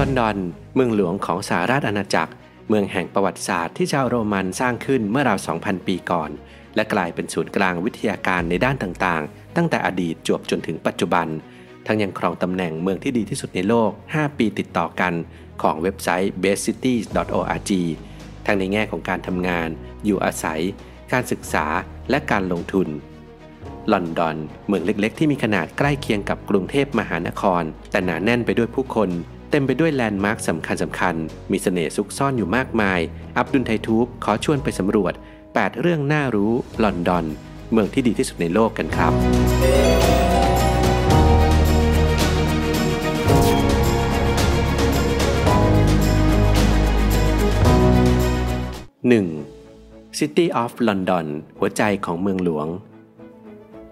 ลอนดอน เมืองหลวงของสหราชอาณาจักร เมืองแห่งประวัติศาสตร์ที่ชาวโรมันสร้างขึ้นเมื่อราว 2,000 ปีก่อน และกลายเป็นศูนย์กลางวิทยาการในด้านต่างๆ ตั้งแต่อดีตจวบจนถึงปัจจุบัน ทั้งยังครองตำแหน่งเมืองที่ดีที่สุดในโลก 5 ปีติดต่อกันของเว็บไซต์ bestcities.org ทั้งในแง่ของการทำงาน อยู่อาศัย การศึกษา และการลงทุน ลอนดอน เมืองเล็กๆ ที่มีขนาดใกล้เคียงกับกรุงเทพมหานคร แต่หนาแน่นไปด้วยผู้คน เต็มไปด้วยแลนด์มาร์คสำคัญสำคัญ มีเสน่ห์ซุกซ่อนอยู่มากมาย อับดุลไททูบขอชวนไปสำรวจ 8 เรื่องน่ารู้ลอนดอน เมืองที่ดีที่สุดในโลกกันครับ 1. City of London หัวใจของเมืองหลวง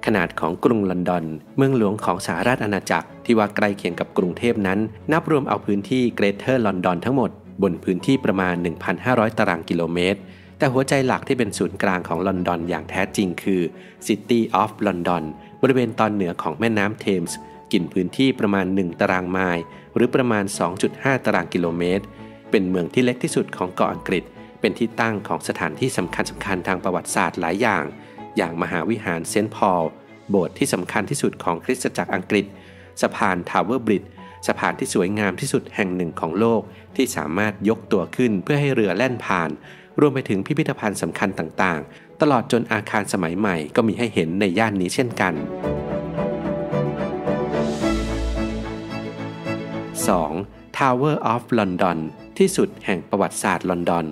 ขนาดของกรุงลอนดอน เมืองหลวงของสหราชอาณาจักรที่ว่าใกล้เคียงกับกรุงเทพนั้น นับรวมเอาพื้นที่ Greater London ทั้งหมด บนพื้นที่ประมาณ 1,500 ตารางกิโลเมตร แต่หัวใจหลักที่เป็นศูนย์กลางของลอนดอนอย่างแท้จริงคือ City of London บริเวณตอนเหนือของแม่น้ำเทมส์กินพื้นที่ประมาณ 1 ตารางไมล์หรือประมาณ 2.5 ตารางกิโลเมตร เป็นเมืองที่เล็กที่สุดของเกาะอังกฤษ เป็นที่ตั้งของสถานที่สำคัญสำคัญทางประวัติศาสตร์หลายอย่าง อย่างมหาวิหารเซนต์พอล โบสถ์ที่สำคัญที่สุดของคริสตจักรอังกฤษ สะพานทาวเวอร์บริดจ์สะพานที่สวยงามที่สุดแห่งหนึ่งของโลกที่สามารถยกตัวขึ้นเพื่อให้เรือแล่นผ่าน รวมไปถึงพิพิธภัณฑ์สำคัญต่างๆ ตลอดจนอาคารสมัยใหม่ก็มีให้เห็นในย่านนี้เช่นกัน 2. Tower of London ที่สุดแห่งประวัติศาสตร์ลอนดอน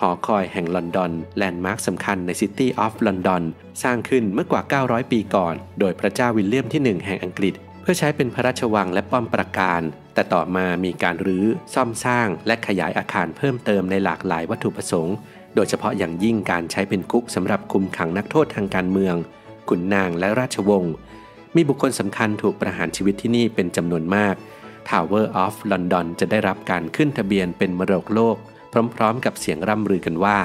หอคอยแห่งลอนดอน landmark สำคัญใน City of London สร้างขึ้นเมื่อกว่า 900 ปีก่อน โดยพระเจ้าวิลเลียมที่ 1 แห่งอังกฤษ เพื่อใช้เป็นพระราชวังและป้อมปราการ แต่ต่อมามีการรื้อ ซ่อมสร้าง และขยายอาคารเพิ่มเติมในหลากหลายวัตถุประสงค์ โดยเฉพาะอย่างยิ่งการใช้เป็นคุกสำหรับคุมขังนักโทษทางการเมืองขุนนางและราชวงศ์มีบุคคลสำคัญถูกประหารชีวิตที่นี่เป็นจำนวนมาก Tower of London จึงได้รับการขึ้นทะเบียนเป็นมรดกโลก พร้อมๆ กับเสียงร่ำลือกันว่า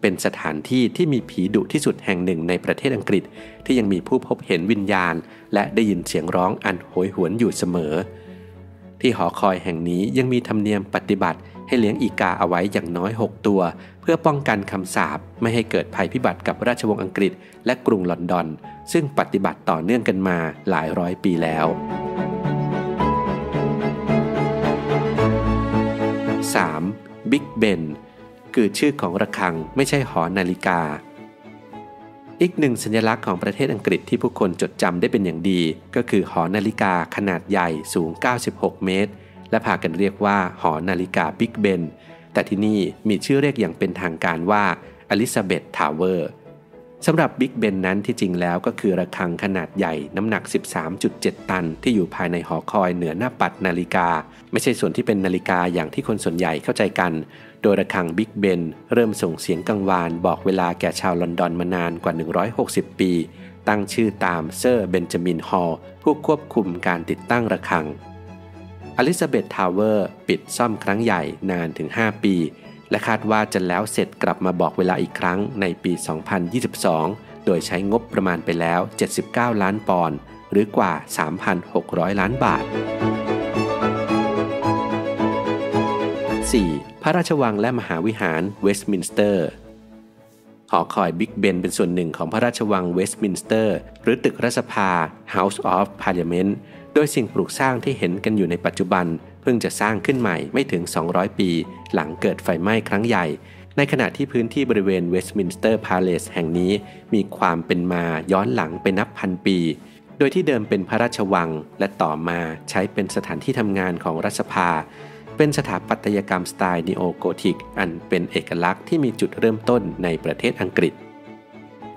เป็นสถานที่ที่มีผีดุที่สุดแห่งหนึ่งในประเทศอังกฤษ ที่ยังมีผู้พบเห็นวิญญาณ และได้ยินเสียงร้องอันโหยหวนอยู่เสมอ ที่หอคอยแห่งนี้ยังมีธรรมเนียมปฏิบัติให้เลี้ยงอีกาเอาไว้อย่างน้อย 6 ตัว เพื่อป้องกันคำสาปไม่ให้เกิดภัยพิบัติกับราชวงศ์อังกฤษ และกรุงลอนดอน ซึ่งปฏิบัติต่อเนื่องกันมาหลายร้อยปีแล้ว 3. บิ๊กเบนคือชื่อของระฆังไม่ใช่หอนาฬิกา อีกหนึ่งสัญลักษณ์ของประเทศอังกฤษที่ผู้คนจดจำได้เป็นอย่างดี ก็คือหอนาฬิกาขนาดใหญ่สูง 96 เมตร และพากันเรียกว่าหอนาฬิกาบิ๊กเบนแต่ที่นี่มีชื่อเรียกอย่างเป็นทางการว่า Elizabeth Tower สำหรับบิ๊กเบนนั้นที่จริงแล้วก็คือระฆังขนาดใหญ่น้ำหนัก 13.7 ตัน ที่อยู่ภายในหอคอยเหนือหน้าปัดนาฬิกา ไม่ใช่ส่วนที่เป็นนาฬิกาอย่างที่คนส่วนใหญ่เข้าใจกัน โดยระฆังบิ๊กเบนเริ่มส่งเสียงกังวาน บอกเวลาแก่ชาวลอนดอนมานานกว่า 160 ปี ตั้งชื่อตามเซอร์เบนจามินฮอลผู้ควบคุมการติดตั้งระฆัง Elizabeth Tower ปิดซ่อมครั้งใหญ่นานถึง 5 ปี และคาดว่าจะแล้วเสร็จกลับมาบอกเวลาอีกครั้งในปี 2022 โดยใช้งบประมาณไปแล้ว 79 ล้านปอนด์หรือกว่า 3,600 ล้านบาท 4. พระราชวังและมหาวิหารเวสต์มินสเตอร์ หอคอยบิ๊กเบนเป็นส่วนหนึ่งของพระราชวังเวสต์มินสเตอร์ หรือตึกรัฐสภา House of Parliament โดยสิ่งปลูกสร้างที่เห็นกันอยู่ในปัจจุบัน เพิ่งจะสร้างขึ้นใหม่ไม่ถึง 200 ปี หลังเกิดไฟไหม้ครั้งใหญ่ ในขณะที่พื้นที่บริเวณ Westminster Palace แห่งนี้ มีความเป็นมาย้อนหลังไปนับพันปี โดยที่เดิมเป็นพระราชวัง และต่อมาใช้เป็นสถานที่ทำงานของรัฐสภา เป็นสถาปัตยกรรมสไตล์ Neo-Gothic อันเป็นเอกลักษณ์ที่มีจุดเริ่มต้นในประเทศอังกฤษ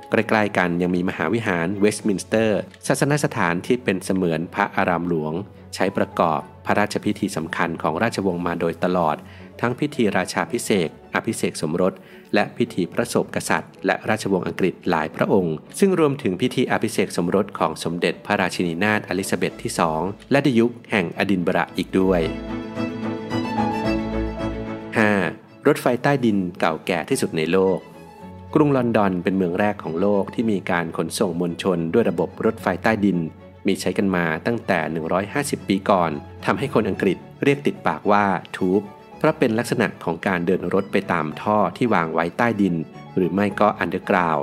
ใกล้ๆกันยังมีมหาวิหารเวสต์มินสเตอร์ ศาสนสถานที่เป็นเสมือนพระอารามหลวง ใช้ประกอบพระราชพิธีสำคัญของราชวงศ์มาโดยตลอด ทั้งพิธีราชาภิเษกอภิเษกสมรส และพิธีพระศพกษัตริย์ และราชวงศ์อังกฤษหลายพระองค์ ซึ่งรวมถึงพิธีอภิเษกสมรสของสมเด็จพระราชินีนาถอลิซาเบธที่ 2 และในยุคแห่งอดินบระอีกด้วย 5. รถไฟใต้ดินเก่าแก่ที่สุดในโลก กรุงลอนดอนเป็นเมืองแรกของโลกที่มีการขนส่งมวลชนด้วยระบบรถไฟใต้ดิน มีใช้กันมาตั้งแต่ 150 ปีก่อนทำให้คนอังกฤษเรียกติดปากว่า tube เพราะเป็นลักษณะของการเดินรถไปตามท่อที่วางไว้ใต้ดิน หรือไม่ก็ underground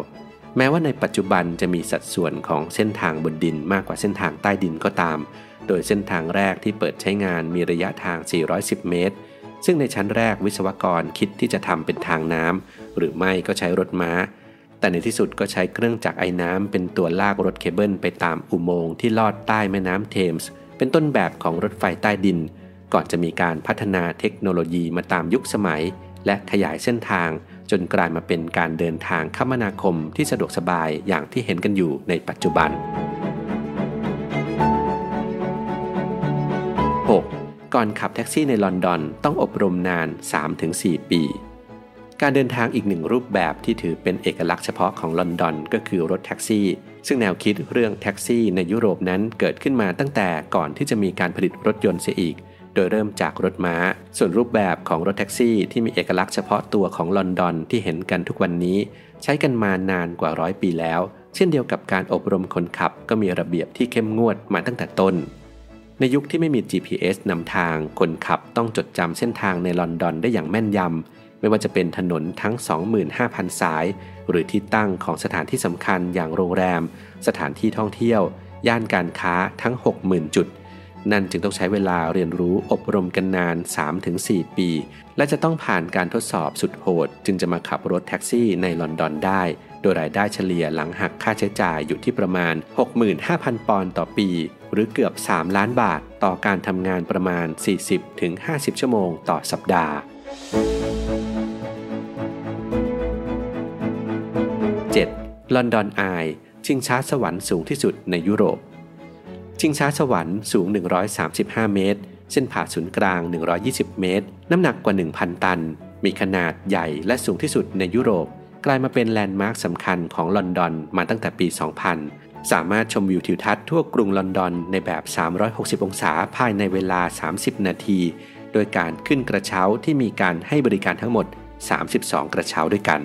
แม้ว่าในปัจจุบันจะมีสัดส่วนของเส้นทางบนดินมากกว่าเส้นทางใต้ดินก็ตาม โดยเส้นทางแรกที่เปิดใช้งานมีระยะทาง 410 เมตร ซึ่งในชั้นแรกวิศวกรคิดที่จะทำเป็นทางน้ำหรือไม่ก็ใช้รถม้า แต่ในที่สุดก็ใช้เครื่องจักรไอ้น้ำเป็นตัวลากรถเคเบิลไปตามอุโมงค์ที่ลอดใต้แม่น้ำเทมส์เป็นต้นแบบของรถไฟใต้ดิน ก่อนจะมีการพัฒนาเทคโนโลยีมาตามยุคสมัย และขยายเส้นทาง จนกลายมาเป็นการเดินทางคมนาคมที่สะดวกสบายอย่างที่เห็นกันอยู่ในปัจจุบัน ก่อนขับแท็กซี่ในลอนดอนต้องอบรมนาน 3-4 ปี การเดินทางอีกหนึ่งรูปแบบที่ถือเป็นเอกลักษณ์เฉพาะของลอนดอนก็คือรถแท็กซี่ ซึ่งแนวคิดเรื่องแท็กซี่ในยุโรปนั้นเกิดขึ้นมาตั้งแต่ก่อนที่จะมีการผลิตรถยนต์เสียอีก โดยเริ่มจากรถม้า ส่วนรูปแบบของรถแท็กซี่ที่มีเอกลักษณ์เฉพาะตัวของลอนดอนที่เห็นกันทุกวันนี้ ใช้กันมานานกว่าร้อยปีแล้ว เช่นเดียวกับการอบรมคนขับก็มีระเบียบที่เข้มงวดมาตั้งแต่ต้น ในยุคที่ไม่มี GPS นำทาง คนขับต้องจดจำเส้นทางในลอนดอนได้อย่างแม่นยำ ไม่ว่าจะเป็นถนนทั้ง 25,000 สาย หรือที่ตั้งของสถานที่สำคัญอย่างโรงแรม สถานที่ท่องเที่ยว ย่านการค้าทั้ง 60,000 จุด นั่นจึงต้องใช้เวลาเรียนรู้อบรมกันนาน 3-4 ปี และจะต้องผ่านการทดสอบสุดโหด จึงจะมาขับรถแท็กซี่ในลอนดอนได้ โดยรายได้เฉลี่ยหลังหักค่าใช้จ่ายอยู่ที่ประมาณ 65,000 ปอนด์ต่อปี หรือเกือบ 3 ล้านบาทต่อการทำงานประมาณ 40-50 ชั่วโมงต่อสัปดาห์ 7. ลอนดอนไอชิงช้าสวรรค์สูงที่สุดในยุโรป ชิงช้าสวรรค์สูง 135 เมตร เส้นผ่าศูนย์กลาง 120 เมตร น้ำหนักกว่า 1,000 ตัน มีขนาดใหญ่และสูงที่สุดในยุโรป กลายมาเป็นแลนด์มาร์คสำคัญของลอนดอนมาตั้งแต่ปี 2000 สามารถชมวิวทิวทัศน์ทั่วกรุงลอนดอนในแบบ 360 องศาภายในเวลา 30 นาที โดยการขึ้นกระเช้าที่มีการให้บริการทั้งหมด 32 กระเช้าด้วยกัน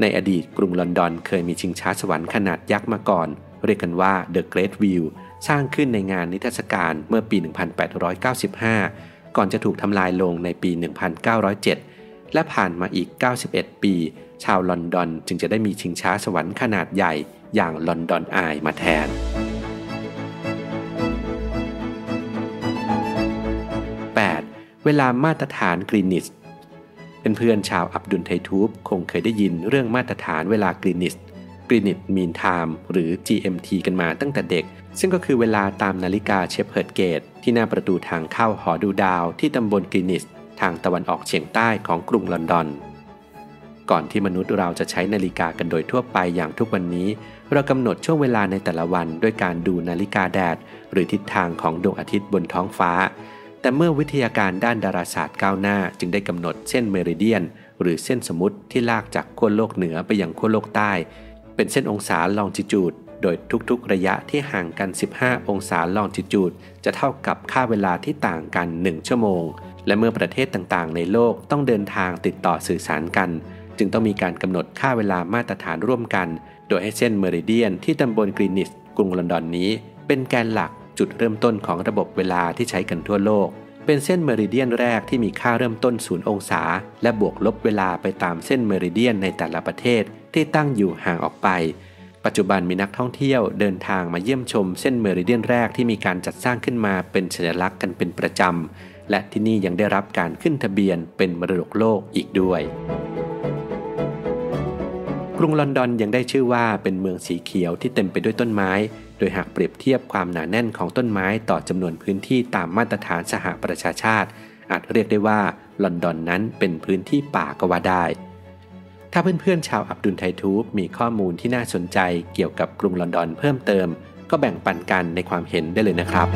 ในอดีตกรุงลอนดอนเคยมีชิงช้าสวรรค์ขนาดยักษ์มาก่อน เรียกกันว่า The Great View สร้างขึ้นในงานนิทรรศการเมื่อปี 1895 ก่อนจะถูกทำลายลงในปี 1907 และผ่านมาอีก 91 ปี ชาวลอนดอนจึงจะได้มีชิงช้าสวรรค์ขนาดใหญ่ อย่าง London Eye มาแทน 8. เวลามาตรฐานกรีนิช เพื่อนเพื่อนชาวอับดุลไททูบคงเคยได้ยินเรื่องมาตรฐานเวลากรีนิช Greenwich Mean Time หรือ GMT กันมาตั้งแต่เด็ก ซึ่งก็คือเวลาตามนาฬิกา Shepherd Gate ที่หน้าประตูทางเข้าหอดูดาวที่ตำบลกรีนิชทางตะวันออกเฉียงใต้ของกรุงลอนดอน ก่อนที่มนุษย์เราจะใช้นาฬิกากันโดยทั่วไปอย่างทุกวันนี้ เรากำหนดช่วงเวลาในแต่ละวันด้วยการดูนาฬิกาแดด หรือทิศทางของดวงอาทิตย์บนท้องฟ้า แต่เมื่อวิทยาการด้านดาราศาสตร์ก้าวหน้า จึงได้กำหนดเส้นเมริเดียน หรือเส้นสมมติที่ลากจากขั้วโลกเหนือไปยังขั้วโลกใต้ เป็นเส้นองศาลองจิจูด โดยทุกๆ ระยะที่ห่างกัน 15 องศาลองจิจูด จะเท่ากับค่าเวลาที่ต่างกัน 1 ชั่วโมง และเมื่อประเทศต่างๆ ในโลกต้องเดินทางติดต่อสื่อสารกัน จึงต้องมีการกำหนดค่าเวลามาตรฐานร่วมกัน โดยให้เส้นเมริเดียนที่ตำบลกรีนิสกรุงลอนดอนนี้ เป็นแกนหลักจุดเริ่มต้นของระบบเวลาที่ใช้กันทั่วโลก เป็นเส้นเมริเดียนแรกที่มีค่าเริ่มต้น0องศา และบวกลบเวลาไปตามเส้นเมริเดียนในแต่ละประเทศที่ตั้งอยู่ห่างออกไป ปัจจุบันมีนักท่องเที่ยวเดินทางมาเยี่ยมชมเส้นเมริเดียนแรกที่มีการจัดสร้างขึ้นมาเป็นสัญลักษณ์กันเป็นประจำและที่นี่ยังได้รับการขึ้นทะเบียนเป็นมรดกโลกอีกด้วย กรุงลอนดอนยังได้ชื่อว่าเป็นเมืองสีเขียวที่เต็มไปด้วยต้นไม้ โดยหากเปรียบเทียบความหนาแน่นของต้นไม้ต่อจำนวนพื้นที่ตามมาตรฐานสหประชาชาติ อาจเรียกได้ว่าลอนดอนนั้นเป็นพื้นที่ป่าก็ว่าได้ ถ้าเพื่อนๆชาวอับดุลไททูบมีข้อมูลที่น่าสนใจเกี่ยวกับกรุงลอนดอนเพิ่มเติม ก็แบ่งปันกันในความเห็นได้เลยนะครับ